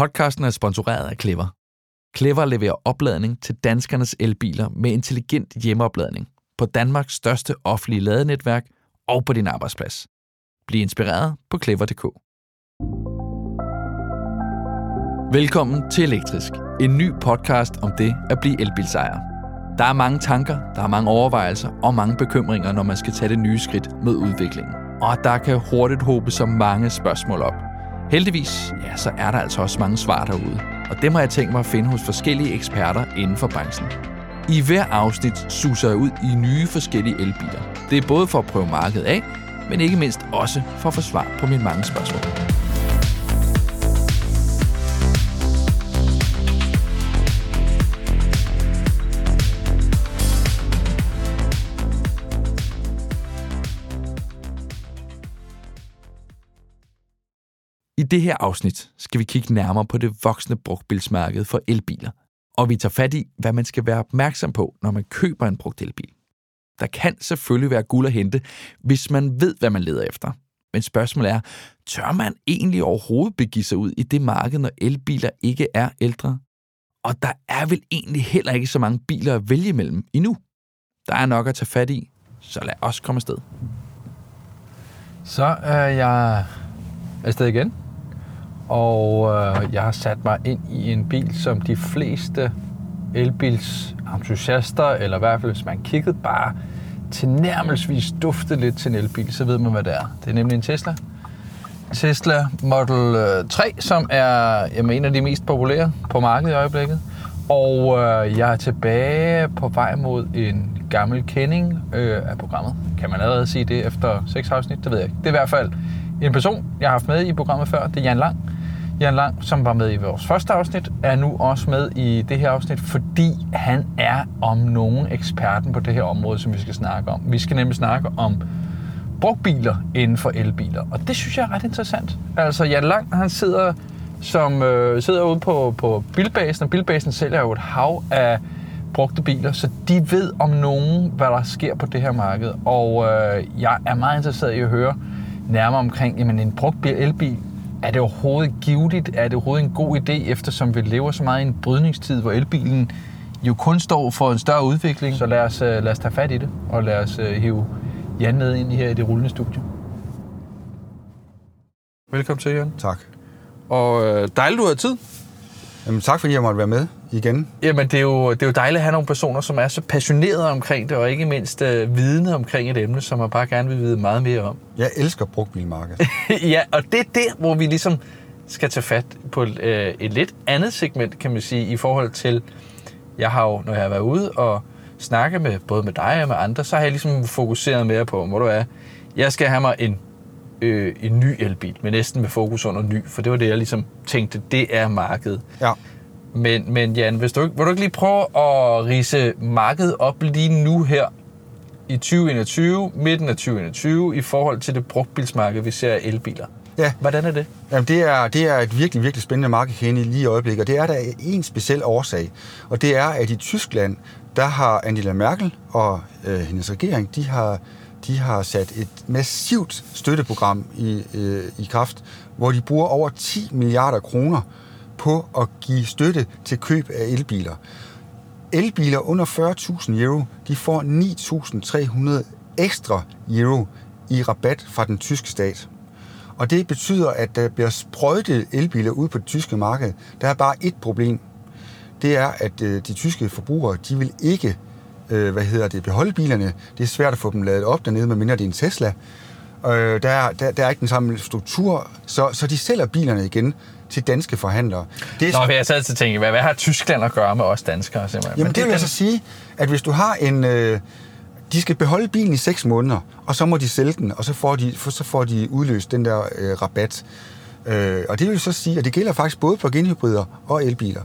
Podcasten er sponsoreret af Clever. Clever leverer opladning til danskernes elbiler med intelligent hjemmeopladning på Danmarks største offentlige ladenetværk og på din arbejdsplads. Bliv inspireret på clever.dk. Velkommen til Elektrisk, en ny podcast om det at blive elbilsejer. Der er mange tanker, der er mange overvejelser og mange bekymringer, når man skal tage det nye skridt med udviklingen. Og der kan hurtigt håbe så mange spørgsmål op. Heldigvis, ja, så er der altså også mange svar derude. Og dem har jeg tænkt mig at finde hos forskellige eksperter inden for branchen. I hver afsnit suser jeg ud i nye forskellige elbiler. Det er både for at prøve markedet af, men ikke mindst også for at få svar på mine mange spørgsmål. I det her afsnit skal vi kigge nærmere på det voksne brugtbilsmarked for elbiler. Og vi tager fat i, hvad man skal være opmærksom på, når man køber en brugt elbil. Der kan selvfølgelig være guld at hente, hvis man ved, hvad man leder efter. Men spørgsmålet er, tør man egentlig overhovedet begive sig ud i det marked, når elbiler ikke er ældre? Og der er vel egentlig heller ikke så mange biler at vælge imellem endnu. Der er nok at tage fat i, så lad os komme afsted. Så er jeg afsted igen, og øh, jeg har sat mig ind i en bil, som de fleste elbilsentusiaster, eller i hvert fald hvis man kiggede bare tilnærmelsesvis dufte lidt til en elbil, så ved man, hvad det er. Det er nemlig en Tesla. Tesla Model øh, 3, som er jamen, en af de mest populære på markedet i øjeblikket. Og øh, jeg er tilbage på vej mod en gammel kending øh, af programmet. Kan man allerede sige det efter seks afsnit? Det ved jeg ikke. Det er i hvert fald en person, jeg har haft med i programmet før. Det er Jan Lang. Jan Lang, som var med i vores første afsnit, er nu også med i det her afsnit, fordi han er om nogen eksperten på det her område, som vi skal snakke om. Vi skal nemlig snakke om brugbiler inden for elbiler, og det synes jeg er ret interessant. Altså, Jan Lang, han sidder som øh, sidder ude på, på bilbasen, og bilbasen sælger jo et hav af brugte biler, så de ved om nogen, hvad der sker på det her marked. Og øh, jeg er meget interesseret i at høre nærmere omkring, jamen en brugt elbil, er det overhovedet givetigt? Er det overhovedet en god idé, eftersom vi lever så meget i en brydningstid, hvor elbilen jo kun står for en større udvikling? Så lad os, øh, lad os tage fat i det, og lad os uh, hive Jan med ind her i det rullende studie. Velkommen til, Jan. Tak. Og øh, dejligt, du har tid. Jamen, tak fordi jeg måtte være med igen. Jamen, det er, jo, det er jo dejligt at have nogle personer, som er så passionerede omkring det, og ikke mindst øh, vidne omkring et emne, som man bare gerne vil vide meget mere om. Jeg elsker brugtbilmarkedet. ja, og det er der, hvor vi ligesom skal tage fat på øh, et lidt andet segment, kan man sige, i forhold til, jeg har jo, når jeg har været ude og snakke med både med dig og med andre, så har jeg ligesom fokuseret mere på, hvor du er, jeg skal have mig en øh, en ny elbil, men næsten med fokus under ny, for det var det, jeg ligesom tænkte, det er markedet. Ja. Men, men Jan, hvis du, vil du ikke lige prøve at rise markedet op lige nu her i 2021, midten af 2021, i forhold til det brugtbilsmarked, vi ser af elbiler? Ja. Hvordan er det? Jamen, det er, det er et virkelig, virkelig spændende marked herinde lige i øjeblikket, og det er der en speciel årsag. Og det er, at i Tyskland, der har Angela Merkel og øh, hendes regering, de har de har sat et massivt støtteprogram i, øh, i kraft, hvor de bruger over 10 milliarder kroner på at give støtte til køb af elbiler. Elbiler under 40.000 euro, de får 9.300 ekstra euro i rabat fra den tyske stat. Og det betyder, at der bliver sprøjtet elbiler ud på det tyske marked. Der er bare et problem. Det er, at øh, de tyske forbrugere, de vil ikke øh, hvad hedder det, beholde bilerne. Det er svært at få dem lavet op dernede, medmindre det er en Tesla. Øh, der, der, der er ikke den samme struktur, så, så de sælger bilerne igen til danske forhandlere. Det er, Nå, jeg sad til at tænke, hvad, hvad har Tyskland at gøre med os danskere? Simpelthen? Jamen, Men det, det vil jeg så sige, at hvis du har en... Øh, de skal beholde bilen i 6 måneder, og så må de sælge den, og så får de, så får de udløst den der øh, rabat. Øh, og det vil så sige, at det gælder faktisk både for genhybrider og elbiler.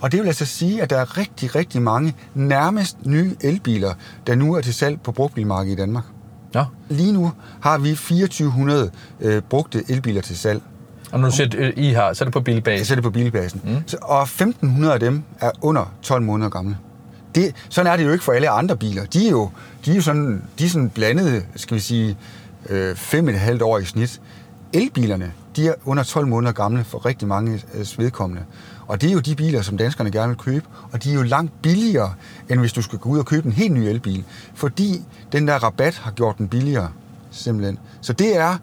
Og det vil altså sige, at der er rigtig, rigtig mange nærmest nye elbiler, der nu er til salg på brugtbilmarkedet i Danmark. Ja. Lige nu har vi 2400 øh, brugte elbiler til salg. Og når du siger, øh, I har, så er det på bilbasen? Så er det på bilbasen. Mm. Så, og 1500 af dem er under 12 måneder gamle. Det, sådan er det jo ikke for alle andre biler. De er jo, de er jo sådan, de er sådan blandede, skal vi sige, øh, fem et halvt år i snit. Elbilerne, de er under 12 måneder gamle for rigtig mange øh, vedkommende. Og det er jo de biler, som danskerne gerne vil købe, og de er jo langt billigere, end hvis du skal gå ud og købe en helt ny elbil, fordi den der rabat har gjort den billigere, simpelthen. Så det er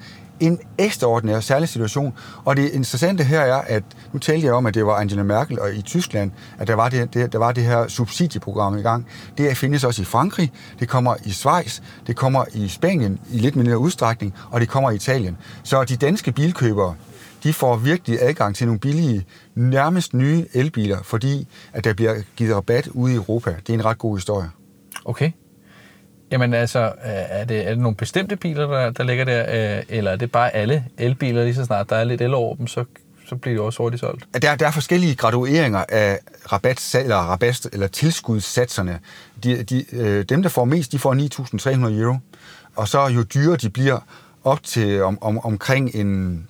en ekstraordinær særlig situation. Og det interessante her er, at nu talte jeg om, at det var Angela Merkel og i Tyskland, at der var det, det, der var det her subsidieprogram i gang. Det findes også i Frankrig, det kommer i Schweiz, det kommer i Spanien i lidt mindre udstrækning, og det kommer i Italien. Så de danske bilkøbere, de får virkelig adgang til nogle billige, nærmest nye elbiler, fordi at der bliver givet rabat ude i Europa. Det er en ret god historie. Okay. Jamen altså, øh, er det, er det nogle bestemte biler, der, der ligger der, øh, eller er det bare alle elbiler, lige så snart der er lidt el over dem, så, så bliver de også hurtigt solgt? Der, der er forskellige gradueringer af rabat, eller, rabat, eller tilskudssatserne. De, de, øh, dem, der får mest, de får 9.300 euro. Og så jo dyrere de bliver, op til om, om, omkring en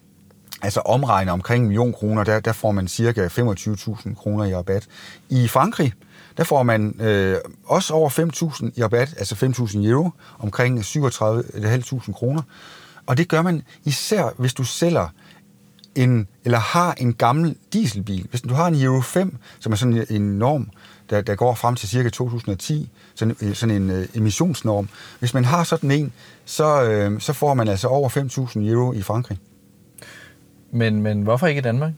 altså omregner omkring en million kroner, der, der får man cirka 25.000 kroner i rabat. I Frankrig, der får man øh, også over 5.000 i rabat, altså 5.000 euro, omkring 37.500 kroner. Og det gør man især, hvis du sælger en, eller har en gammel dieselbil. Hvis du har en Euro 5, som er sådan en norm, der, der går frem til cirka 2010, sådan, øh, sådan en øh, emissionsnorm. Hvis man har sådan en, så, øh, så får man altså over 5.000 euro i Frankrig. Men, men hvorfor ikke i Danmark?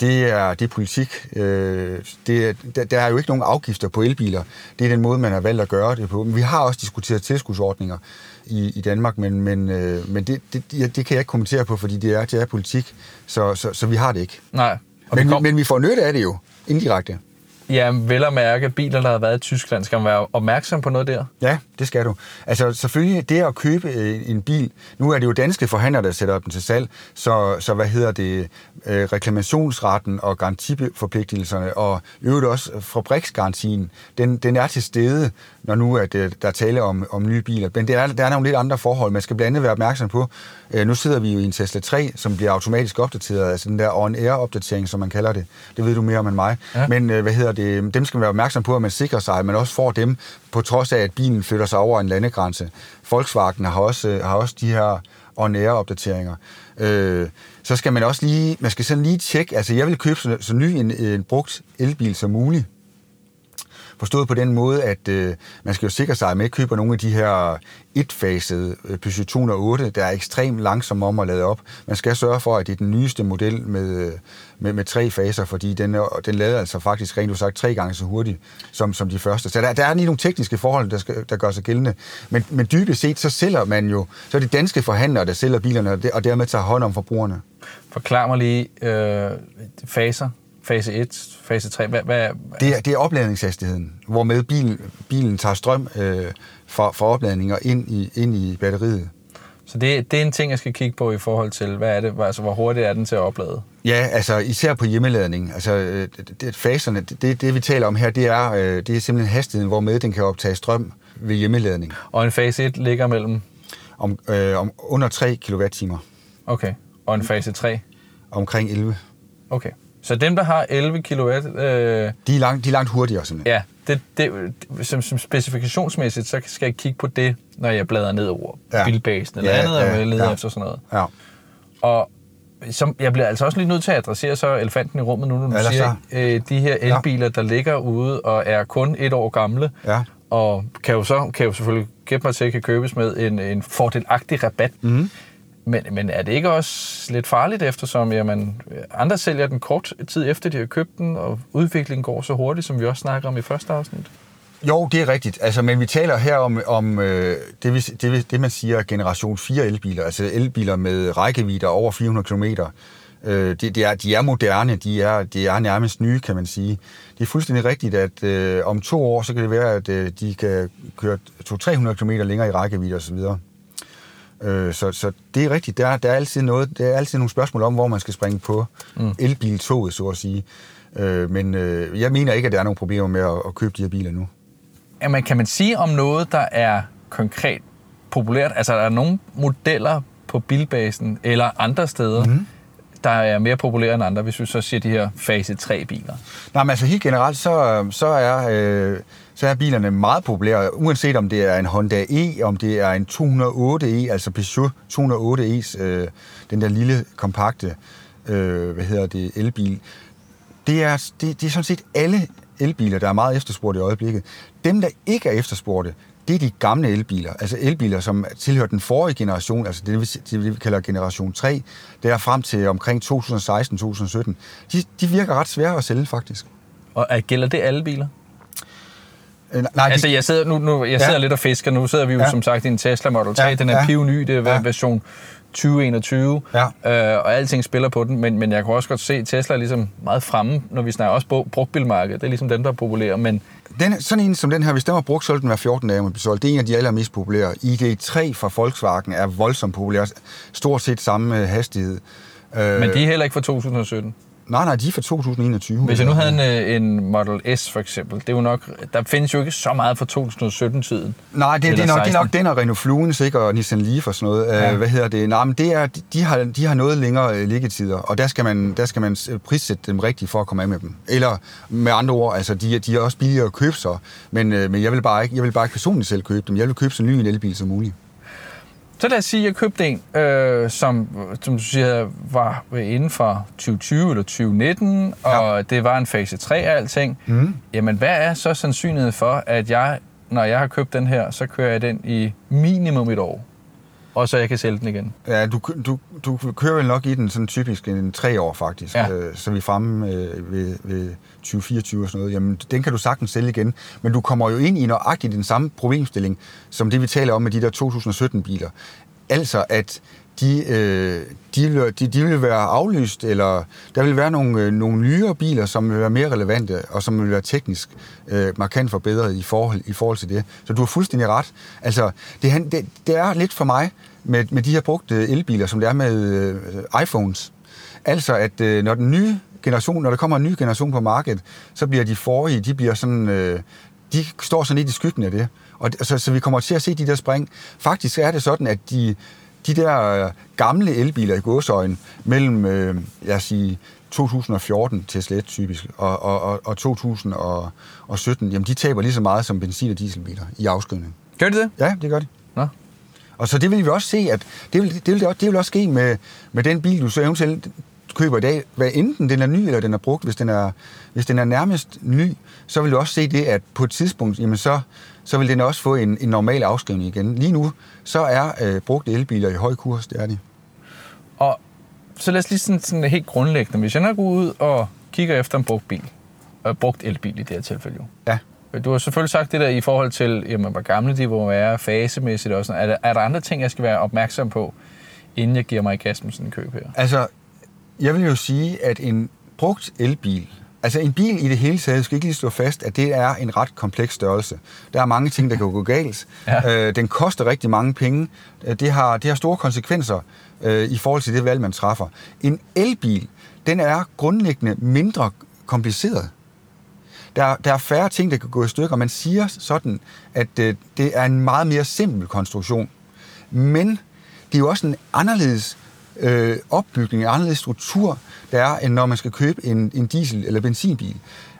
Det er, det er politik. Øh, det er, der, der er jo ikke nogen afgifter på elbiler. Det er den måde, man har valgt at gøre det på. Men vi har også diskuteret tilskudsordninger i, i Danmark, men, men, øh, men det, det, det kan jeg ikke kommentere på, fordi det er, det er politik, så, så, så vi har det ikke. Nej. Og men, kom... men vi får nytte af det jo, indirekte. Ja, vel at mærke, biler, der har været i Tyskland, skal man være opmærksom på noget der? Ja, det skal du. Altså selvfølgelig, det at købe øh, en bil, nu er det jo danske forhandlere, der sætter den til salg, så, så hvad hedder det, øh, reklamationsretten og garantiforpligtelserne, og øvrigt også fabriksgarantien, den, den er til stede, når nu at, øh, der er tale om, om nye biler. Men der er, der er nogle lidt andre forhold. Man skal blandt andet være opmærksom på, nu sidder vi jo i en Tesla 3, som bliver automatisk opdateret, altså den der on-air-opdatering, som man kalder det. Det ved du mere om end mig. Ja. Men hvad hedder det, dem skal man være opmærksom på, at man sikrer sig, at man også får dem, på trods af, at bilen flytter sig over en landegrænse. Volkswagen har også, øh, har også de her og nære opdateringer. Øh, så skal man også lige, man skal sådan lige tjekke, altså jeg vil købe så, så ny en, en brugt elbil som muligt, Forstået på den måde, at øh, man skal jo sikre sig, at man ikke køber nogle af de her etfasede øh, Peugeot 208, der er ekstremt langsomme om at lade op. Man skal sørge for, at det er den nyeste model med, øh, med, med tre faser, fordi den, den lader altså faktisk rent sagt tre gange så hurtigt som, som de første. Så der, der er lige nogle tekniske forhold, der, skal, der gør sig gældende. Men, men dybest set, så sælger man jo, så er det danske forhandlere, der sælger bilerne, og dermed tager hånd om forbrugerne. Forklar mig lige øh, faser fase 1, fase 3? Hvad, hvad? Det, er, det er opladningshastigheden, hvormed bilen, bilen tager strøm øh, fra, fra opladninger ind i, ind i batteriet. Så det, det er en ting, jeg skal kigge på i forhold til, hvad er det, altså, hvor hurtigt er den til at oplade? Ja, altså især på hjemmeladning. Altså, øh, det, det, faserne, det, det vi taler om her, det er, øh, det er simpelthen hastigheden, hvormed den kan optage strøm ved hjemmeladning. Og en fase 1 ligger mellem? Om, øh, om under 3 kWh. Okay. Og en fase 3? Omkring 11. Okay. Så dem, der har 11 kW... Øh, de, er langt, de er langt hurtigere, simpelthen. Ja, det, det, som, som specifikationsmæssigt, så skal jeg kigge på det, når jeg bladrer ned over ja. bilbasen eller ja, andet, ja, og leder ja. efter sådan noget. Ja. Og som, jeg bliver altså også lige nødt til at adressere så elefanten i rummet nu, når du ja, siger, øh, de her elbiler, ja. der ligger ude og er kun et år gamle, ja. og kan jo så kan jo selvfølgelig gætte mig til, at kan købes med en, en fordelagtig rabat. Mm. Men, men er det ikke også lidt farligt, eftersom jamen, andre sælger den kort tid efter, de har købt den, og udviklingen går så hurtigt, som vi også snakker om i første afsnit? Jo, det er rigtigt. Altså, men vi taler her om, om øh, det, det, det, man siger generation 4 elbiler, altså elbiler med rækkevidder over 400 km. Øh, det, det er, de er moderne, de er, de er nærmest nye, kan man sige. Det er fuldstændig rigtigt, at øh, om to år, så kan det være, at øh, de kan køre 200-300 km længere i rækkevidde osv. Øh, så, så det er rigtigt. Der, der, er altid noget, der er altid nogle spørgsmål om, hvor man skal springe på mm. elbiltoget, så at sige. Øh, men øh, jeg mener ikke, at der er nogen problemer med at, at købe de her biler nu. Jamen, kan man sige om noget, der er konkret populært? Altså, er der nogle modeller på bilbasen eller andre steder, mm der er mere populære end andre, hvis vi så siger de her fase 3 biler? Nej, men altså helt generelt, så, så er... Øh, så er bilerne meget populære, uanset om det er en Honda E, om det er en 208e, e, altså Peugeot 208e's, e, øh, den der lille, kompakte, øh, hvad hedder det, elbil. Det er, det, det er sådan set alle elbiler, der er meget efterspurgte i øjeblikket. Dem, der ikke er efterspurgte, det er de gamle elbiler, altså elbiler, som tilhører den forrige generation, altså det, det, vi kalder generation 3, det er frem til omkring 2016-2017. De, de virker ret svære at sælge, faktisk. Og øh, gælder det alle biler? Øh, Nej, Altså, jeg sidder, nu, nu, jeg sidder Ja. lidt og fisker. Nu sidder vi jo Ja. som sagt i en Tesla Model 3. Ja, Den er ja. pivny. Det er Ja. version 2021. Ja. Øh, og alting spiller på den. Men, men jeg kan også godt se, at Tesla er ligesom meget fremme, når vi snakker også på brugtbilmarkedet. Det er ligesom dem, der er populære. Men Den, sådan en som den her, hvis den var brugt, så ville den være 14 dage, man solgt. Det er en af de allermest populære. ID3 fra Volkswagen er voldsomt populær. Stort set samme øh, hastighed. Øh, Men de er heller ikke fra 2017. Nej, nej, de er fra 2021. Hvis jeg nu havde en, øh, en Model S for eksempel, det er jo nok, der findes jo ikke så meget fra 2017-tiden. Nej, det, det, er nok, det er 16. nok den og Renault Fluence, ikke? Og Nissan Leaf og sådan noget. Ja. Ja. Hvad hedder det? Nej, men det er, de- har, de har noget længere øh, liggetider, og der skal, man, der skal man øh, prissætte dem rigtigt for at komme af med dem. Eller med andre ord, altså, de, er- de er også billigere at købe så, men, øh, men jeg, vil bare ikke, jeg vil bare ikke personligt selv købe dem. Jeg vil købe så ny en elbil som muligt. Så lad os sige, at jeg købte en, øh, som, som du siger, var inden for 2020 eller 2019, og ja. det var en fase 3 af alting. Mm. Jamen, hvad er så sandsynligheden for, at jeg, når jeg har købt den her, så kører jeg den i minimum et år, og så jeg kan sælge den igen? Ja, du, du, du kører vel nok i den sådan typisk en tre år faktisk, Ja. øh, så vi er fremme øh, ved, ved 2024 og sådan noget. Jamen, den kan du sagtens sælge igen, men du kommer jo ind i nøjagtigt den samme problemstilling, som det vi taler om med de der 2017-biler. Altså, at de, øh, de, de, de vil være aflyst, eller der vil være nogle, øh, nogle nyere biler, som vil være mere relevante, og som vil være teknisk øh, markant forbedret i forhold, i forhold til det. Så du har fuldstændig ret. Altså, det, han- det, det er lidt for mig med, med de her brugte elbiler, som det er med øh, iPhones. Altså, at øh, når den nye generation, når der kommer en ny generation på markedet, så bliver de forrige, de bliver sådan, øh, de står sådan lidt i skyggen af det. Og så, så vi kommer til at se de der spring. Faktisk er det sådan, at de, de der øh, gamle elbiler i godsøjen mellem, øh, lad os sige, 2014 til slet typisk, og, og, og, og 2017, jamen de taber lige så meget som benzin- og dieselbiler i afskrivning. Gør det det? Ja, det gør de. Nå. Og så det vil vi også se, at det vil, det vil, det vil også ske med, med den bil, du så eventuelt køber i dag. Hvad enten den er ny eller den er brugt, hvis den er, hvis den er nærmest ny, så vil du også se det, at på et tidspunkt, jamen så, så vil den også få en, en normal afskrivning igen. Lige nu, så er øh, brugte elbiler i høj kurs, det er de. Og så lad os lige sådan, sådan helt grundlæggende. Hvis jeg nu går ud og kigger efter en brugt bil, og brugt elbil i det her tilfælde jo. Ja. Du har selvfølgelig sagt det der i forhold til, jamen, hvor gamle de må være, fasemæssigt og sådan. Er der, er der andre ting, jeg skal være opmærksom på, inden jeg giver mig i kast med sådan en køb her? Altså, jeg vil jo sige, at en brugt elbil, altså en bil i det hele taget, skal ikke lige slå fast, at det er en ret kompleks størrelse. Der er mange ting, der kan gå galt. Ja. Øh, den koster rigtig mange penge. Øh, Det har, det har store konsekvenser øh, i forhold til det valg, man træffer. En elbil, den er grundlæggende mindre kompliceret. Der, der er færre ting, der kan gå i stykker. Man siger sådan, at øh, det er en meget mere simpel konstruktion. Men det er jo også en anderledes øh, opbygning, en anderledes struktur, der er, end når man skal købe en, en diesel- eller benzinbil.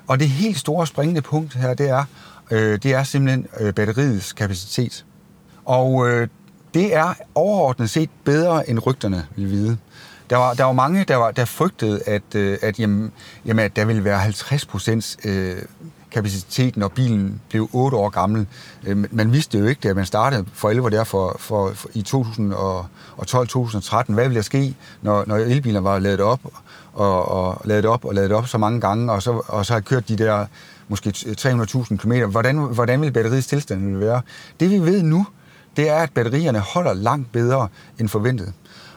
Og det helt store springende punkt her, det er, øh, det er simpelthen øh, batteriets kapacitet. Og øh, det er overordnet set bedre, end rygterne vil vide. Der var, der var mange, der, var, der frygtede, at, øh, at, jamen, jamen, at der ville være 50 procents øh, kapaciteten, når bilen blev 8 år gammel. Øh, man vidste jo ikke, da man startede for 11 der for, for, for i 2012-2013, hvad ville der ske, når, når elbiler var lavet op og, og lavet op og lavet op så mange gange, og så, og så har kørt de der måske 300.000 km. Hvordan, hvordan vil batteriets tilstand være? Det vi ved nu, det er, at batterierne holder langt bedre end forventet.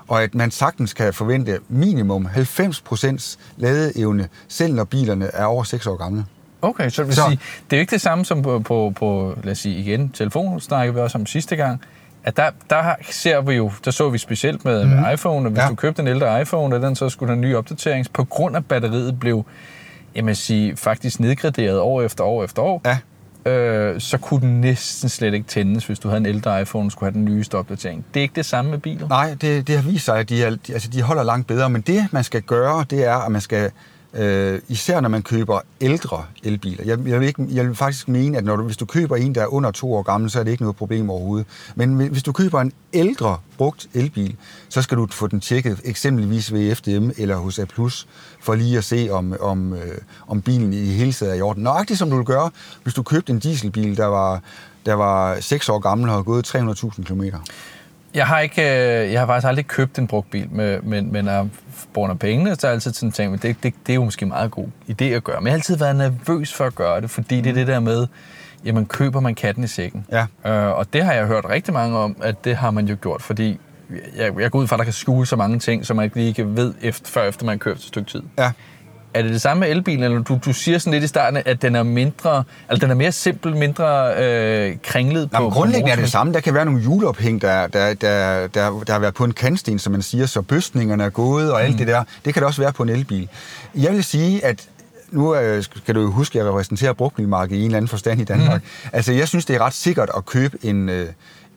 Og at man sagtens kan forvente minimum 90% ladeevne, selv når bilerne er over 6 år gamle. Okay, så det vil Så- sige, det er jo ikke det samme som på, på, på lad os sige igen, telefonen snakkede vi også om sidste gang, at der, der ser vi jo, der så vi specielt med, mm. med iPhone, at hvis ja. Du købte en ældre iPhone, og den så skulle have en ny opdatering, på grund af batteriet blev, jeg vil sige, faktisk nedgraderet år efter år efter år, Ja, øh, så kunne den næsten slet ikke tændes, hvis du havde en ældre iPhone og skulle have den nyeste opdatering. Det er ikke det samme med biler. nej, det, det har vist sig, at de, er, de, altså, de holder langt bedre, men det, man skal gøre, det er, at man skal Øh, især når man køber ældre elbiler. Jeg, jeg, vil ikke, jeg vil faktisk mene, at når du, hvis du køber en, der er under to år gammel, så er det ikke noget problem overhovedet. Men hvis du køber en ældre brugt elbil, så skal du få den tjekket eksempelvis ved FDM eller hos A+, for lige at se, om, om, øh, om bilen i hele taget er i orden. Nøjagtigt som du vil gøre, hvis du købte en dieselbil, der var, der var 6 år gammel og havde gået 300.000 km. Jeg har, ikke, øh, jeg har faktisk aldrig købt en brugt bil, med, men, men er bruger pengene, så er jeg altid sådan tænkt, det, det, det er jo måske en meget god idé at gøre. Men jeg har altid været nervøs for at gøre det, fordi det er det der med, jamen køber man katten i sækken. Ja. Øh, og det har jeg hørt rigtig mange om, at det har man jo gjort, fordi jeg, jeg går ud fra, at der kan skjule så mange ting, som man ikke lige ved, efter, før efter man har kørt et stykke tid. Ja. Er det det samme med elbilen, eller du, du siger sådan lidt i starten, at den er mindre, altså den er mere simpel, mindre øh, kringlet på Jamen, grundlæggende er det det samme. Der kan være nogle hjulophæng, der, der, der, der, der har været på en kantsten, som man siger, så bøstningerne er gået og alt mm. det der. Det kan det også være på en elbil. Jeg vil sige, at nu øh, skal du jo huske, at jeg repræsenterer brugtbilmarkedet i en eller anden forstand i Danmark. Mm. Altså, jeg synes, det er ret sikkert at købe en, øh,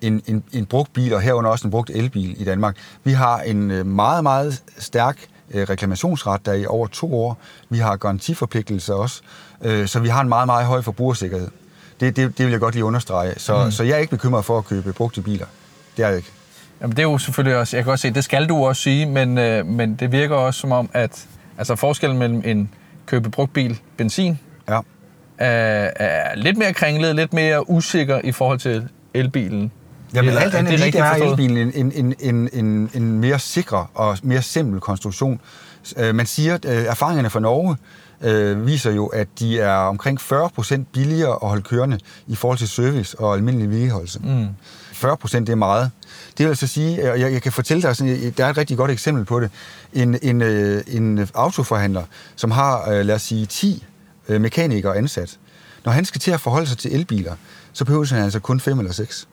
en, en, en brugt bil, og herunder også en brugt elbil i Danmark. Vi har en øh, meget, meget stærk Øh, reklamationsret der i over to år. Vi har garantiforpligtelser også, øh, så vi har en meget, meget høj forbrugersikkerhed. Det, det, det vil jeg godt lige understrege. Så, mm. så jeg er ikke bekymret for at købe brugte biler. Det er jeg ikke. Jamen, det er jo selvfølgelig også, jeg kan også se, det skal du også sige, men, øh, men det virker også som om, at altså forskellen mellem en købe brugt bil, benzin, ja. er, er lidt mere kringlet, lidt mere usikker i forhold til elbilen. Jamen Eller, alt andet lige, der er elbilen en, en, en, en, en mere sikker og mere simpel konstruktion. Øh, man siger, at øh, erfaringerne fra Norge øh, viser jo, at de er omkring 40% billigere at holde kørende i forhold til service og almindelig vedligeholdelse. Mm. 40% det er meget. Det vil altså sige, og jeg, jeg kan fortælle dig, sådan, der er et rigtig godt eksempel på det. En, en, en autoforhandler, som har, lad os sige, 10 mekanikere ansat. Når han skal til at forholde sig til elbiler, så behøver han altså kun 5 eller 6.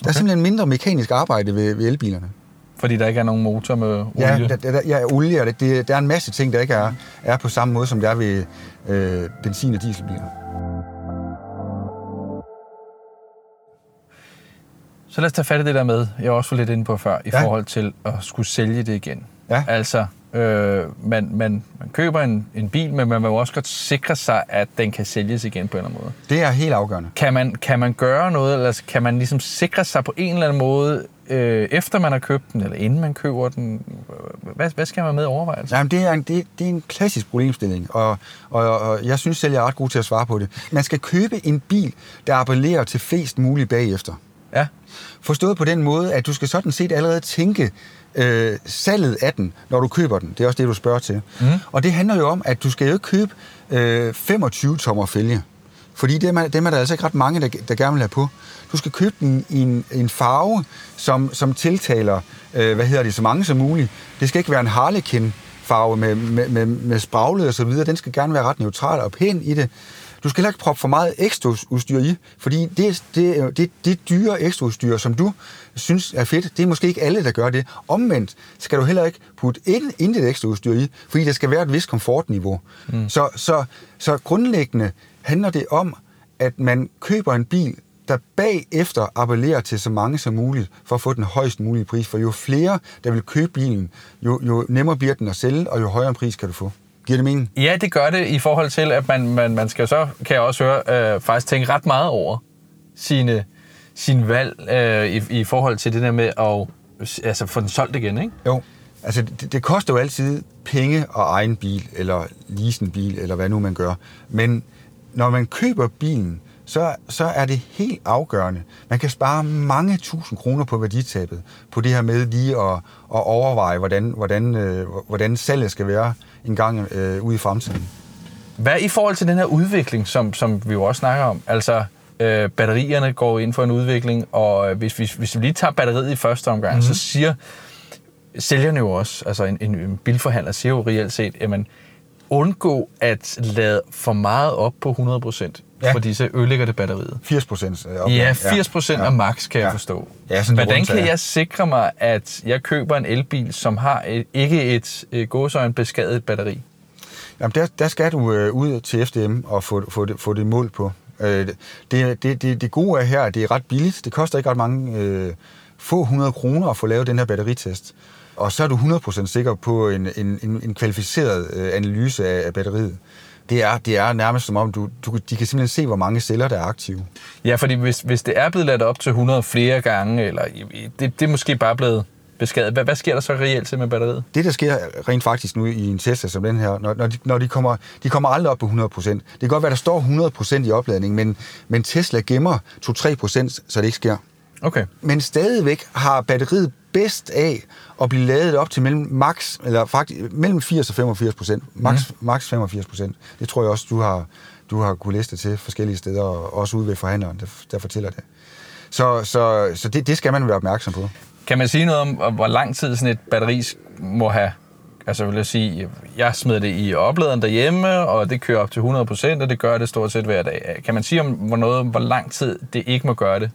Der er simpelthen mindre mekanisk arbejde ved, ved elbilerne. Fordi der ikke er nogen motor med olie? Ja, der, der, ja olie. Og det, det, der er en masse ting, der ikke er, er på samme måde, som der er ved øh, benzin- og dieselbiler. Så lad os tage fat i det der med, jeg var også lidt inde på før, i ja. forhold til at skulle sælge det igen. Ja. Altså, øh, man, man, man køber en, en bil, men man vil også godt sikre sig, at den kan sælges igen på en eller anden måde. Det er helt afgørende. Kan man, kan man gøre noget, eller kan man ligesom sikre sig på en eller anden måde, øh, efter man har købt den, eller inden man køber den? Hvad, hvad skal man med overveje? Jamen, det er, en, det, det er en klassisk problemstilling, og, og, og jeg synes selv, jeg er ret god til at svare på det. Man skal købe en bil, der appellerer til flest muligt bagefter. Ja. Forstået på den måde, at du skal sådan set allerede tænke øh, salget af den, når du køber den. Det er også det, du spørger til. Mm. Og det handler jo om, at du skal jo ikke købe øh, 25 tommer fælge. Fordi dem er, dem er der altså ikke ret mange, der, der gerne vil have på. Du skal købe den i en, en farve, som, som tiltaler, øh, hvad hedder det, så mange som muligt. Det skal ikke være en harlekin farve med, med, med, med spraglet og så videre. Den skal gerne være ret neutral og pæn i det. Du skal heller ikke proppe for meget ekstra udstyr i, fordi det, det, det, det dyre ekstra udstyr, som du synes er fedt, det er måske ikke alle, der gør det. Omvendt skal du heller ikke putte ind, intet ekstra udstyr i, fordi der skal være et vis komfortniveau. Mm. Så, så, så grundlæggende handler det om, at man køber en bil, der bagefter appellerer til så mange som muligt, for at få den højst mulige pris. For jo flere, der vil købe bilen, jo, jo nemmere bliver den at sælge, og jo højere pris kan du få. Giver det mening? Ja, det gør det i forhold til, at man, man, man skal så, kan jeg også høre, øh, faktisk tænke ret meget over sine, sine valg øh, i, i forhold til det der med at altså, få den solgt igen, ikke? Jo. Altså, det, det koster jo altid penge at eje en bil, eller lease en bil, eller hvad nu man gør. Men når man køber bilen, så, så er det helt afgørende. Man kan spare mange tusind kroner på værditabet, på det her med lige at, at overveje, hvordan, hvordan, øh, hvordan salget skal være en gang øh, ude i fremtiden. Hvad i forhold til den her udvikling, som, som vi jo også snakker om? Altså, øh, batterierne går ind for en udvikling, og øh, hvis, hvis, hvis vi lige tager batteriet i første omgang, mm-hmm. så siger sælgerne jo også, altså en, en bilforhandler siger jo reelt set, at man undgå at lade for meget op på 100 procent, ja. fordi så ødelægger det batteriet. 80 procent? Øh, ja, 80 procent ja. af max, kan ja. jeg forstå. Ja, sådan Hvordan kan jeg sikre mig, at jeg køber en elbil, som har et, ikke et, et gåsøjne beskadet batteri? Jamen, der, der skal du øh, ud til FDM og få, få, det, få det mål på. Øh, det, det, det, det gode er her, at det er ret billigt. Det koster ikke ret mange øh, få hundrede kroner at få lavet den her batteritest. og så er du 100% sikker på en, en, en, en kvalificeret øh, analyse af, af batteriet. Det er, det er nærmest som om, du, du, de kan simpelthen se, hvor mange celler, der er aktive. Ja, fordi hvis, hvis det er blevet ladt op til 100 flere gange, eller det, det er måske bare blevet beskadiget. Hvad, hvad sker der så reelt til med batteriet? Det, der sker rent faktisk nu i en Tesla som den her, når, når, de, når de, kommer, de kommer aldrig op på 100%. Det kan godt være, der står 100% i opladning, men, men Tesla gemmer 2-3%, så det ikke sker. Okay. Men stadigvæk har batteriet bedst af at blive ladet op til mellem max, eller faktisk mellem 80 og 85 procent. Max, mm. max 85 procent. Det tror jeg også, du har, du har kunne læse det til forskellige steder, og også ude ved forhandleren, der, der fortæller det. Så, så, så det, det skal man være opmærksom på. Kan man sige noget om, hvor lang tid sådan et batteri må have? Altså vil jeg sige, jeg smider det i opladeren derhjemme, og det kører op til 100%, og det gør det stort set hver dag. Kan man sige om hvor, noget, hvor lang tid det ikke må gøre det,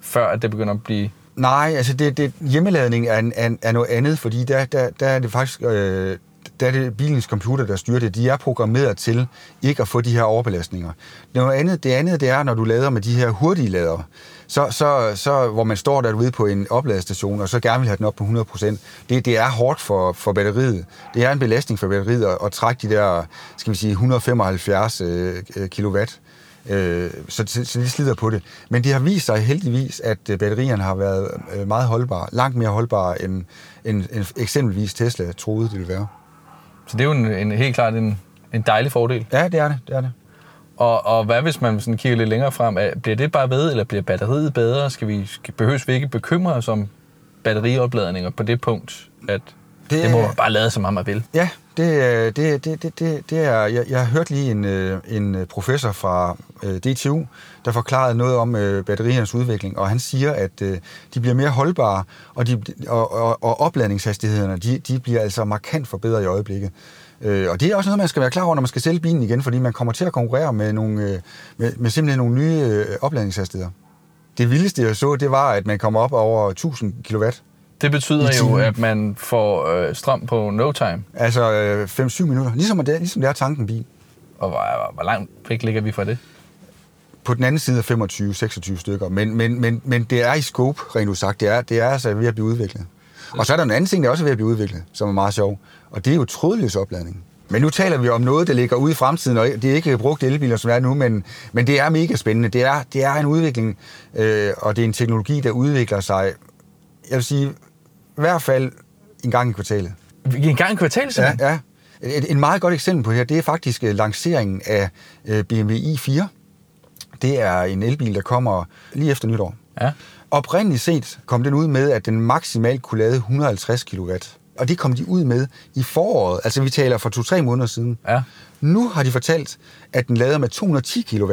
før at det begynder at blive Nej, altså det, det, hjemmeladning er, er, er noget andet, fordi der, der, der er det faktisk øh, der er det bilens computer, der styrer det. De er programmeret til ikke at få de her overbelastninger. Noget andet, det andet det er, når du lader med de her hurtige ladere, så, så, så, hvor man står derude på en opladestation, og så gerne vil have den op på 100%, det, det er hårdt for, for batteriet. Det er en belastning for batteriet at, at trække de der, skal vi sige, 175 øh, øh, kilowatt. Øh, så, så de slider på det. Men det har vist sig heldigvis, at øh, batterierne har været øh, meget holdbare. Langt mere holdbare, end, end, end eksempelvis Tesla troede, det ville være. Så det er jo en, en, helt klart en, en dejlig fordel. Ja, det er det. det, er det. Og, og hvad hvis man sådan kigger lidt længere frem? Bliver det bare ved, eller bliver batteriet bedre? Skal vi, skal, behøves vi ikke bekymre os om batteriopladninger på det punkt, at det, det må man bare lade, som om man vil? Ja, det, det, det, det, det, det er... Jeg, jeg har hørt lige en, øh, en professor fra øh, DTU, der forklarede noget om øh, batteriernes udvikling, og han siger, at de bliver mere holdbare, og, de, og, og, og opladningshastighederne, de, de bliver altså markant forbedret i øjeblikket. og det er også noget, man skal være klar over, når man skal sælge bilen igen, fordi man kommer til at konkurrere med, nogle, med, med simpelthen nogle nye opladningshastigheder. Det vildeste, jeg så, det var, at man kommer op over 1000 kW det betyder jo, at man får øh, strøm på no time. Altså øh, 5-7 minutter, ligesom det, ligesom det er tanken bil. Og hvor, hvor langt væk ligger vi fra det? På den anden side af 25-26 stykker, men, men, men, men det er i scope, rent udsagt. Det er, det er altså ved at blive udviklet. Og så er der en anden ting, der også er ved at blive udviklet, som er meget sjov, og det er jo trådløs opladning. Men nu taler vi om noget, der ligger ude i fremtiden, og det er ikke brugt elbiler, som er nu, men, men det er mega spændende. Det er, det er en udvikling, øh, og det er en teknologi, der udvikler sig, jeg vil sige, hvert fald en gang i kvartalet. En gang i kvartalet, Ja, ja. Et, et meget godt eksempel på det her, det er faktisk øh, lanceringen af øh, BMW i4. Det er en elbil, der kommer lige efter nytår. Ja. Oprindeligt set kom den ud med, at den maksimalt kunne lade 150 kW. Og det kom de ud med i foråret. Altså vi taler for to-tre måneder siden. Ja. Nu har de fortalt, at den lader med 210 kW,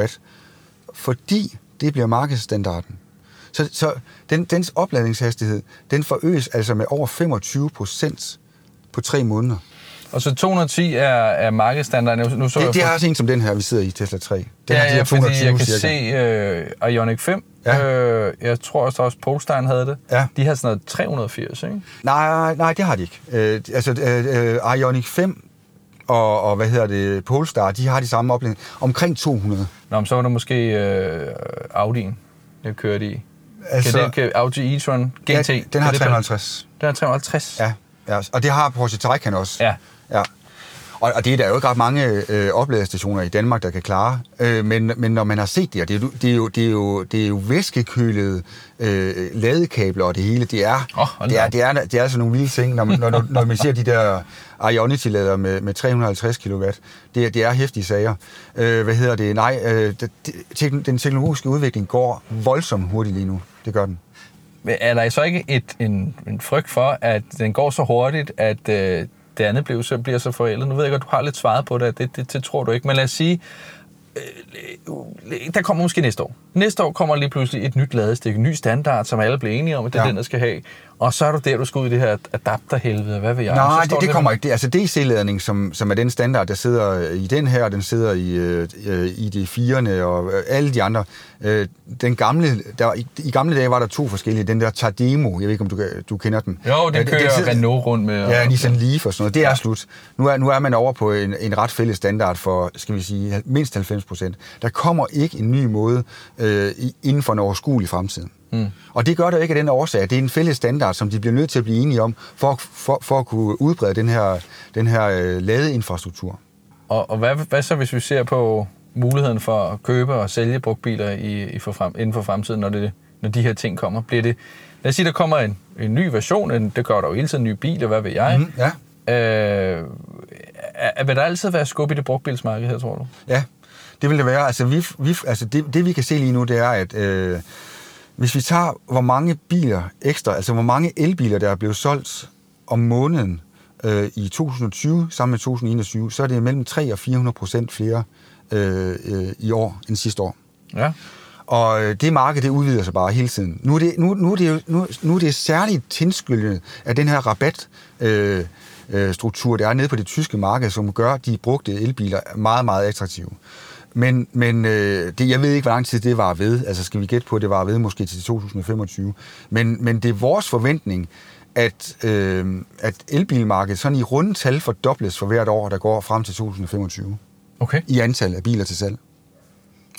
fordi det bliver markedsstandarden. Så, så den, dens opladningshastighed, den forøges altså med over 25 procent på tre måneder. Og så 210 er, er markedsstandarden. Nu så det, det er også en som den her, vi sidder i, Tesla 3. Den ja, har de ja, 220 jeg kan cirka. se uh, Ioniq 5. Ja. Uh, jeg tror også, også Polestar havde det. Ja. De har sådan noget 380, ikke? Nej, nej, det har de ikke. Uh, altså, uh, Ioniq 5 og, og hvad hedder det, Polestar, de har de samme oplæg. Omkring 200. Nå, men så var det måske uh, Audi'en, jeg kørte i. Altså, kan, den, kan Audi e-tron GT? Ja, den har 350. Den har 350? Ja, ja, og det har Porsche Taycan også. Ja. ja. Og, og det er der jo ikke ret mange øh, opladestationer i Danmark, der kan klare. Øh, men, men når man har set det, og det er, det er jo, det er jo, det er jo væskekølet øh, ladekabler og det hele, det er, oh, det er, det er, det er altså nogle vilde ting, når man, når, når man ser de der Ionity-lader med, med 350 kW. Det, er, det er hæftige sager. Øh, hvad hedder det? Nej, øh, det, den teknologiske udvikling går voldsomt hurtigt lige nu. Det gør den. Er der så ikke et, en, en frygt for, at den går så hurtigt, at øh, det andet bliver så, bliver så forældet? Nu ved jeg godt, du har lidt svaret på det, det, det, det tror du ikke, men lad os sige, øh, der kommer måske næste år. Næste år kommer lige pludselig et nyt ladestik, en ny standard, som alle bliver enige om, at det er ja. den, der skal have. Og så er du der, du skal ud i det her adapterhelvede, hvad vil jeg? Nej, det, det kommer ikke. Det, altså DC-ladning, som, som er den standard, der sidder i den her, den sidder i, øh, i de firene og øh, alle de andre. Øh, den gamle, der, i, i gamle dage var der to forskellige. Den der Tardemo, jeg ved ikke, om du, du kender den. Jo, den kører det, det, Renault rundt med. Ja, Nissan Leaf og sådan noget. Det er ja. slut. Nu er, nu er man over på en, en ret fælles standard for, skal vi sige, mindst 90 95 procent. Der kommer ikke en ny måde øh, inden for en overskuelig fremtid. Mm. Og det gør der ikke af den årsag. Det er en fælles standard, som de bliver nødt til at blive enige om, for, for, for at kunne udbrede den her, den her øh, ladeinfrastruktur. Og, og hvad, hvad så, hvis vi ser på muligheden for at købe og sælge brugtbiler i, i for frem, inden for fremtiden, når, det, når de her ting kommer? Bliver det, lad os sige, der kommer en, en ny version, en, det gør der jo hele tiden en ny bil, og hvad ved jeg. Mm, ja. Øh, er, vil der altid være skub i det brugtbilsmarked her, tror du? Ja, det vil det være. Altså, vi, vi, altså det, det, vi kan se lige nu, det er, at øh, hvis vi tager, hvor mange biler ekstra, altså hvor mange elbiler, der er blevet solgt om måneden øh, i 2020 sammen med 2021, så er det mellem 3 og 400 procent flere øh, øh, i år end sidste år. Ja. Og øh, det marked, det udvider sig bare hele tiden. Nu er det, nu, nu er det, nu, nu er det særligt tilskyldet af den her rabat, øh, øh, struktur, der er nede på det tyske marked, som gør de brugte elbiler meget, meget attraktive. Men, men øh, det, jeg ved ikke, hvor lang tid det var ved. Altså skal vi gætte på, at det var ved måske til 2025. Men, men det er vores forventning, at, øh, at elbilmarkedet sådan i runde tal fordobles for hvert år, der går frem til 2025. Okay. I antal af biler til salg.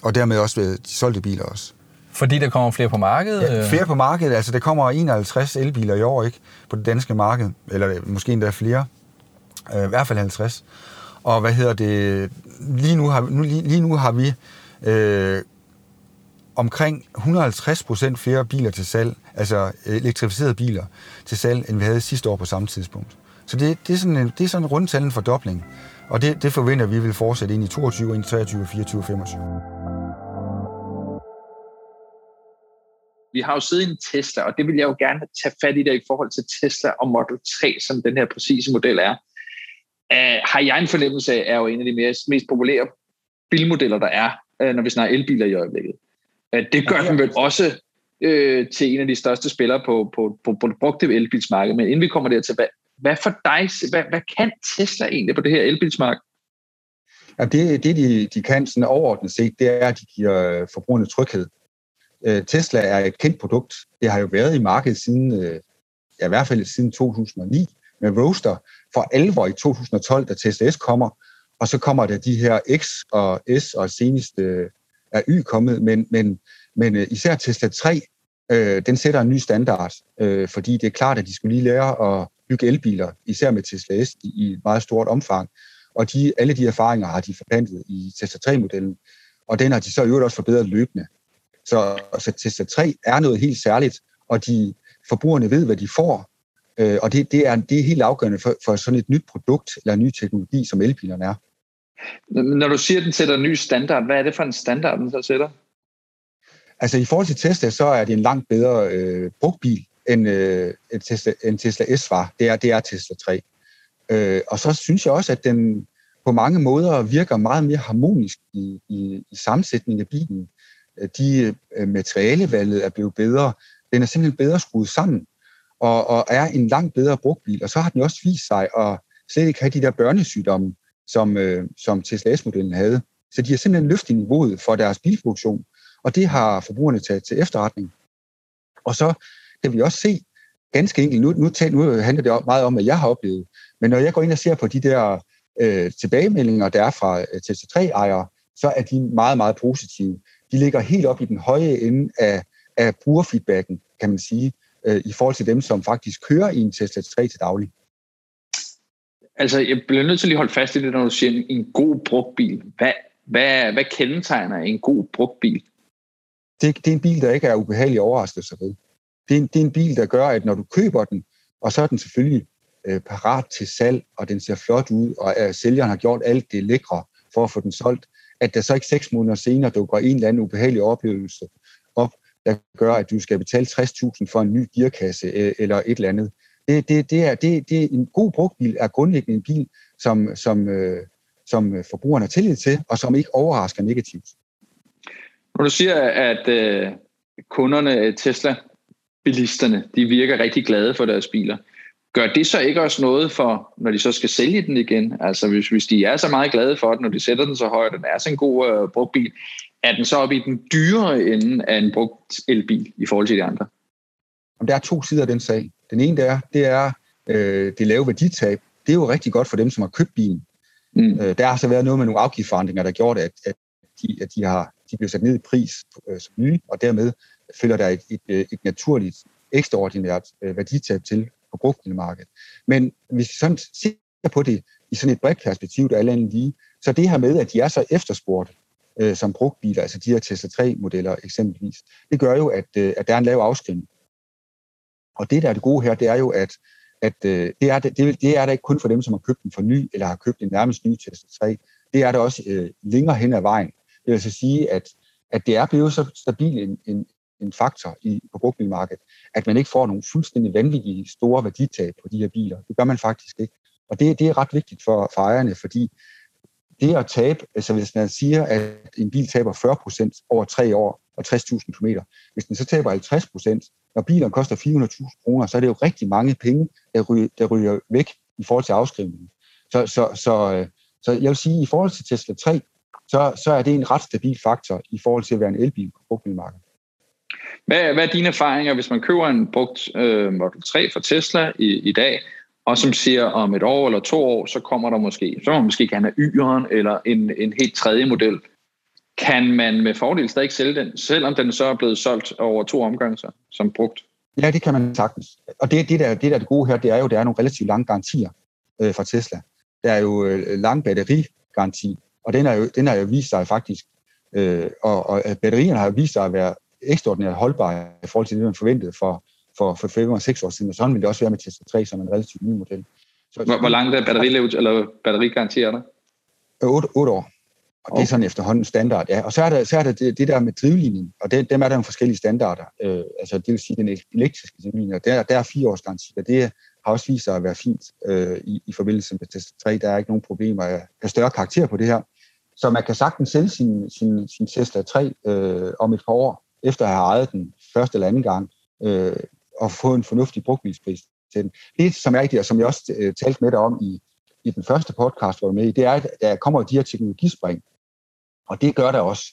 Og dermed også ved de solgte biler også. Fordi der kommer flere på markedet? Ja, flere på markedet. Altså, der kommer 51 elbiler i år ikke på det danske marked. Eller måske endda flere. Øh, I hvert fald 50. Og hvad hedder det? Lige nu har, nu, lige, lige nu har vi øh, omkring 150 procent flere biler til salg, altså øh, elektrificerede biler til salg, end vi havde sidste år på samme tidspunkt. Så det, det er sådan en, det er sådan en rundtal fordobling. Og det, det forventer vi vil fortsætte ind i 22, ind i 23, 24, 25. Vi har jo siddet i en Tesla, og det vil jeg jo gerne tage fat i der i forhold til Tesla og Model 3, som den her præcise model er. Uh, har jeg en fornemmelse af, er jo en af de mest, mest populære bilmodeller, der er, uh, når vi snakker elbiler i øjeblikket. Uh, det gør ja, den vel også uh, til en af de største spillere på, på, på, på det brugte elbilsmarked. Men inden vi kommer dertil, hvad, hvad for dig, hvad, hvad kan Tesla egentlig på det her elbilsmarked? Ja, det, det de, de kan sådan overordnet set, det er, at de giver forbrugerne tryghed. Øh, Tesla er et kendt produkt. Det har jo været i markedet siden, øh, ja, i hvert fald siden 2009 med Roaster For alvor i 2012, da Tesla S kommer, og så kommer der de her X og S, og senest øh, er Y kommet, men, men, men øh, især Tesla 3, øh, den sætter en ny standard, øh, fordi det er klart, at de skulle lige lære at bygge elbiler, især med Tesla S, i, i et meget stort omfang. Og de, alle de erfaringer har de forplantet i Tesla 3-modellen, og den har de så i øvrigt også forbedret løbende. Så, så Tesla 3 er noget helt særligt, og de forbrugerne ved, hvad de får. Øh, og det, det, er, det er helt afgørende for, for sådan et nyt produkt eller en ny teknologi, som elbilerne er. Når du siger, at den sætter en ny standard, hvad er det for en standard, den så sætter? Altså i forhold til Tesla, så er det en langt bedre øh, brugtbil, end, øh, end, Tesla, end Tesla S var. Det er, det er Tesla 3. Øh, og så synes jeg også, at den på mange måder virker meget mere harmonisk i, i, i sammensætningen af bilen de øh, materialevalget er blevet bedre. Den er simpelthen bedre skruet sammen, og, og er en langt bedre brugtbil. Og så har den også vist sig at slet ikke have de der børnesygdomme, som, øh, som Tesla S-modellen havde. Så de har simpelthen løftet niveauet for deres bilproduktion, og det har forbrugerne taget til efterretning. Og så kan vi også se, ganske enkelt, nu, nu, nu handler det meget om, hvad jeg har oplevet, men når jeg går ind og ser på de der øh, tilbagemeldinger, der er fra øh, Tesla 3-ejere, så er de meget, meget positive de ligger helt op i den høje ende af, af brugerfeedbacken, kan man sige, øh, i forhold til dem, som faktisk kører i en Tesla 3 til daglig. Altså, jeg bliver nødt til at lige holde fast i det, når du siger en god brugtbil. Hvad, hvad, hvad kendetegner en god brugtbil? Det, det er en bil, der ikke er ubehagelig overraskelse ved. Det er, en, det er en bil, der gør, at når du køber den, og så er den selvfølgelig øh, parat til salg, og den ser flot ud, og øh, sælgeren har gjort alt det lækre for at få den solgt, at der så ikke seks måneder senere dukker en eller anden ubehagelig oplevelse op, der gør, at du skal betale 60.000 for en ny gearkasse øh, eller et eller andet. Det, det, det, er, det, det er en god brugtbil er grundlæggende en bil, som, som, øh, som forbrugerne har tillid til, og som ikke overrasker negativt. Når du siger, at øh, kunderne, øh, Tesla-bilisterne, de virker rigtig glade for deres biler, Gør det så ikke også noget for, når de så skal sælge den igen? Altså hvis, hvis de er så meget glade for den, når de sætter den så højt, den er så en god øh, brugtbil, er den så oppe i den dyrere ende af en brugt elbil i forhold til de andre? Der er to sider af den sag. Den ene der, det er øh, det lave værditab. Det er jo rigtig godt for dem, som har købt bilen. Mm. Øh, der har så været noget med nogle afgiftsforandringer, der gjorde, at, at de, at de, har, de bliver sat ned i pris øh, som nye, og dermed følger der et, et, øh, et naturligt, ekstraordinært øh, værditab til på brugtbilmarkedet. Men hvis vi sådan ser på det i sådan et bredt perspektiv, der er lige, så det her med, at de er så efterspurgt øh, som brugtbiler, altså de her Tesla 3-modeller eksempelvis, det gør jo, at, øh, at der er en lav afskrivning. Og det, der er det gode her, det er jo, at, at øh, det, er, det, det er der ikke kun for dem, som har købt den for ny, eller har købt en nærmest ny Tesla 3. Det er der også øh, længere hen ad vejen. Det vil altså sige, at, at det er blevet så stabil en, en, en faktor i, på brugtbilmarkedet, at man ikke får nogle fuldstændig vanvittige store værditab på de her biler. Det gør man faktisk ikke. Og det, det er ret vigtigt for, for ejerne, fordi det at tabe, altså hvis man siger, at en bil taber 40% over tre år og 60.000 km, hvis den så taber 50%, når bilen koster 400.000 kroner, så er det jo rigtig mange penge, der ryger, der ryger væk i forhold til afskrivningen. Så, så, så, så jeg vil sige, at i forhold til Tesla 3, så, så er det en ret stabil faktor i forhold til at være en elbil på brugtbilmarkedet. Hvad, hvad er dine erfaringer, hvis man køber en brugt øh, Model 3 fra Tesla i, i dag, og som siger, om et år eller to år, så kommer der måske, så må man måske gerne have Y'eren eller en, en helt tredje model. Kan man med fordel stadig sælge den, selvom den så er blevet solgt over to omgange så, som brugt? Ja, det kan man sagtens. Og det, det, der, det der er det gode her, det er jo, der er nogle relativt lange garantier øh, fra Tesla. Der er jo øh, lang batterigaranti, og den, er jo, den har jo vist sig faktisk, øh, og, og batterierne har jo vist sig at være ekstraordinært holdbare i forhold til det, man forventede for, for, for 5 og 6 år siden, og sådan vil det også være med Tesla 3 som en relativt ny model. Så, hvor, hvor langt er batterilev, eller batterigaranti er der? 8, 8 år. Og det er sådan efterhånden standard, ja. Og så er der, så er der det, det der med drivlinjen, og det, dem er der nogle forskellige standarder. Øh, altså det vil sige den elektriske drivlinje, og der, der er fire års garanti, og det har også vist sig at være fint øh, i, i forbindelse med Tesla 3. Der er ikke nogen problemer af, af større karakter på det her. Så man kan sagtens sælge sin, sin, sin Tesla 3 øh, om et par år, efter at have ejet den første eller anden gang, øh, og få en fornuftig brugtbilspris til den. Det, som er rigtigt, og som jeg også øh, talte med dig om i, i den første podcast, hvor du med i, det er, at der kommer de her teknologispring. Og det gør der også.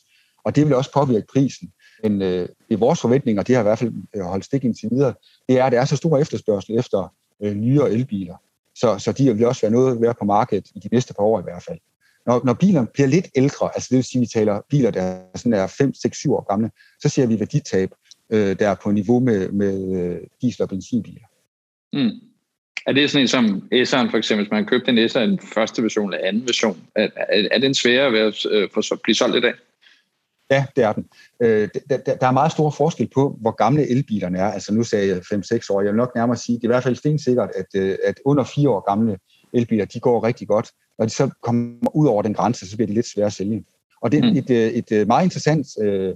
Og det vil også påvirke prisen. Men øh, det er vores forventninger, det har i hvert fald øh, holdt stik indtil videre, det er, at der er så stor efterspørgsel efter øh, nyere elbiler. Så, så de vil også være noget værd på markedet i de næste par år i hvert fald. Når, når bilerne bliver lidt ældre, altså det vil sige, at vi taler biler, der sådan er 5, 6, 7 år gamle, så ser vi værditab, øh, der er på niveau med, med øh, diesel- og benzinbiler. Mm. Er det sådan en som S'eren for eksempel, hvis man har købt en S'er en første version eller anden version, er, er, er den sværere ved at øh, blive solgt i dag? Ja, det er den. Øh, der, der er meget stor forskel på, hvor gamle elbilerne er. Altså nu sagde jeg 5-6 år. Jeg vil nok nærmere sige, det er i hvert fald stensikkert, at, øh, at under 4 år gamle elbiler, de går rigtig godt. Når de så kommer ud over den grænse, så bliver de lidt svære at sælge. Og det er mm. et, øh, et, et meget interessant øh,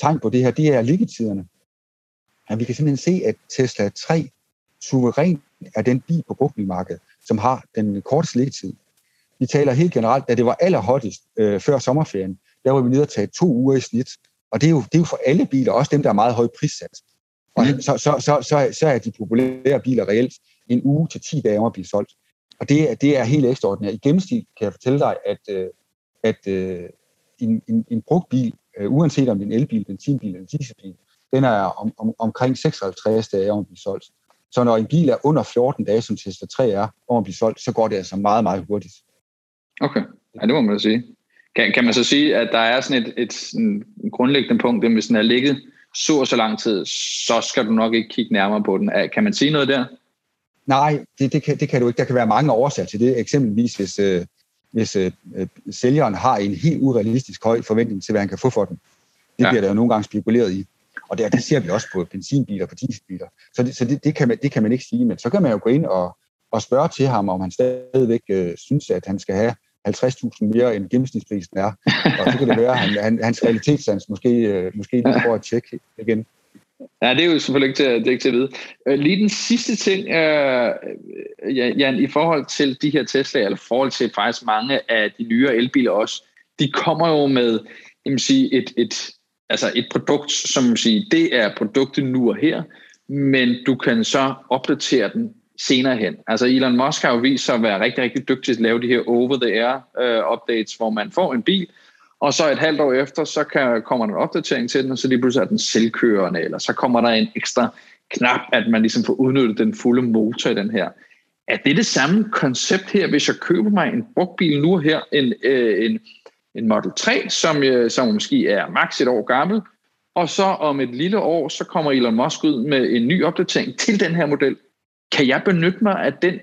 tegn på det her, det er liggetiderne. Ja, vi kan simpelthen se, at Tesla 3 suverænt er den bil på brugtbilmarkedet, som har den korteste liggetid. Vi taler helt generelt, da det var allerhottest øh, før sommerferien, der var vi nede og tage to uger i snit. Og det er, jo, det er jo for alle biler, også dem, der er meget højt prissat. Og mm. så, så, så, så, så er de populære biler reelt en uge til 10 dage om at blive solgt. Og det, det er helt ekstraordinært. I gennemsnit kan jeg fortælle dig, at, øh, at øh, en, en, en brugt bil, øh, uanset om det er en elbil, benzinbil eller dieselbil, den er om, om, omkring 56 dage om at blive solgt. Så når en bil er under 14 dage, som Tesla 3 er, om at blive solgt, så går det altså meget, meget hurtigt. Okay, ja, det må man da sige. Kan, kan man så sige, at der er sådan et, et sådan grundlæggende punkt, at hvis den er ligget så og så lang tid, så skal du nok ikke kigge nærmere på den. Kan man sige noget der? Nej, det, det, kan, det kan du ikke. Der kan være mange årsager til det. Eksempelvis hvis, øh, hvis øh, sælgeren har en helt urealistisk høj forventning til, hvad han kan få for den. Det ja. bliver der jo nogle gange spekuleret i. Og det, det ser vi også på benzinbiler og på dieselbiler. Så, det, så det, det, kan man, det kan man ikke sige. Men så kan man jo gå ind og, og spørge til ham, om han stadigvæk øh, synes, at han skal have 50.000 mere end gennemsnitsprisen er. Og så kan det være, at han, han, hans realitetssans måske, øh, måske lige får at tjekke igen. Ja, det er jo selvfølgelig ikke til, det er ikke til at vide. Øh, lige den sidste ting, øh, Jan, i forhold til de her Tesla, eller i forhold til faktisk mange af de nyere elbiler også, de kommer jo med jeg vil sige, et, et, altså et produkt, som siger, det er produktet nu og her, men du kan så opdatere den senere hen. Altså Elon Musk har jo vist sig at være rigtig, rigtig dygtig til at lave de her over-the-air uh, updates, hvor man får en bil, og så et halvt år efter, så kan, kommer der en opdatering til den, og så lige pludselig er den selvkørende, eller så kommer der en ekstra knap, at man ligesom får udnyttet den fulde motor i den her. Er det det samme koncept her, hvis jeg køber mig en brugt bil nu her, en, øh, en en Model 3, som, øh, som måske er maks et år gammel, og så om et lille år, så kommer Elon Musk ud med en ny opdatering til den her model. Kan jeg benytte mig af den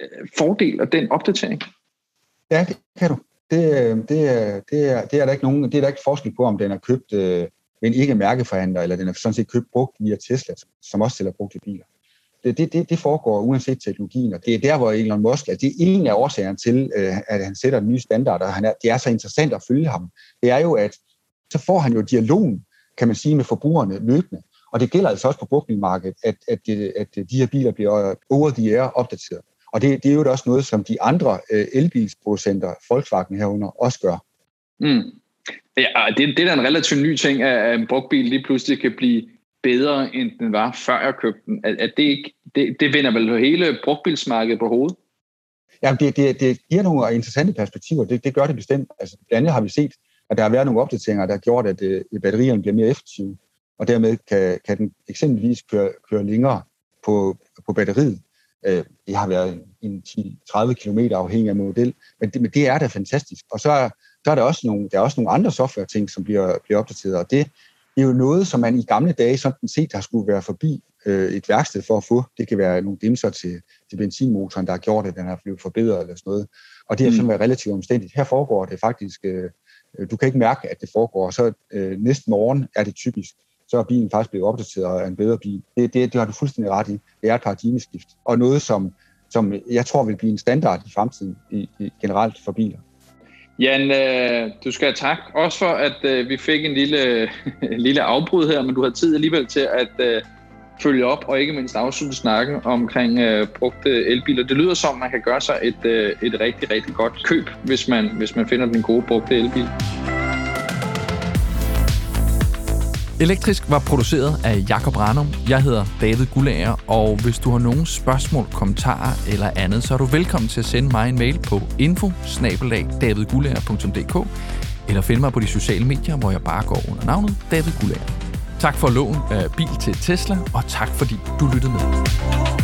øh, fordel og den opdatering? Ja, det kan du. Det, øh, det, er, det, er, det er der ikke nogen, det er der ikke forskel på, om den er købt øh, en ikke mærkeforhandler, eller den er sådan set købt brugt via Tesla, som også sælger brugte biler. Det, det, det, det foregår uanset teknologien, og det er der, hvor Elon Musk, altså det er en af årsagerne til, øh, at han sætter nye standarder, og han er, det er så interessant at følge ham. Det er jo, at så får han jo dialogen, kan man sige, med forbrugerne løbende. Og det gælder altså også på brugtbilmarkedet, at, at, at, at de her biler bliver øh, over the air opdateret. Og det, det er jo også noget, som de andre øh, elbilsproducenter, Volkswagen herunder, også gør. Mm. Ja, det, det er da en relativt ny ting, at en brugtbil lige pludselig kan blive bedre, end den var, før jeg købte den. At, at det, ikke, det, det vender vel hele brugtbilsmarkedet på hovedet? Ja, det, det, det giver nogle interessante perspektiver. Det, det gør det bestemt. Altså, blandt andet har vi set, at der har været nogle opdateringer, der har gjort, at øh, batterierne bliver mere effektive, og dermed kan, kan den eksempelvis køre, køre længere på, på batteriet. Øh, det har været en 10-30 km afhængig af model, men det, men det er da fantastisk. Og så, så er der også nogle, der er også nogle andre software-ting, som bliver, bliver opdateret, og det, det er jo noget, som man i gamle dage sådan set har skulle være forbi øh, et værksted for at få. Det kan være nogle dimser til, til benzinmotoren, der har gjort, at den har blevet forbedret eller sådan noget. Og det er mm. sådan været relativt omstændigt. Her foregår det faktisk, øh, du kan ikke mærke, at det foregår. Så øh, næste morgen er det typisk, så er bilen faktisk blevet opdateret og er en bedre bil. Det, det, det har du fuldstændig ret i. Det er et paradigmeskift. Og noget, som, som jeg tror vil blive en standard i fremtiden i, i generelt for biler. Jan, øh, du skal have tak. Også for, at øh, vi fik en lille, en lille afbrud her, men du har tid alligevel til at øh, følge op og ikke mindst afslutte snakken omkring øh, brugte elbiler. Det lyder som, man kan gøre sig et, øh, et rigtig, rigtig godt køb, hvis man, hvis man finder den gode brugte elbil. Elektrisk var produceret af Jakob Ranum. Jeg hedder David Gullager, og hvis du har nogle spørgsmål, kommentarer eller andet, så er du velkommen til at sende mig en mail på info eller finde mig på de sociale medier, hvor jeg bare går under navnet David Gullager. Tak for lån af bil til Tesla, og tak fordi du lyttede med.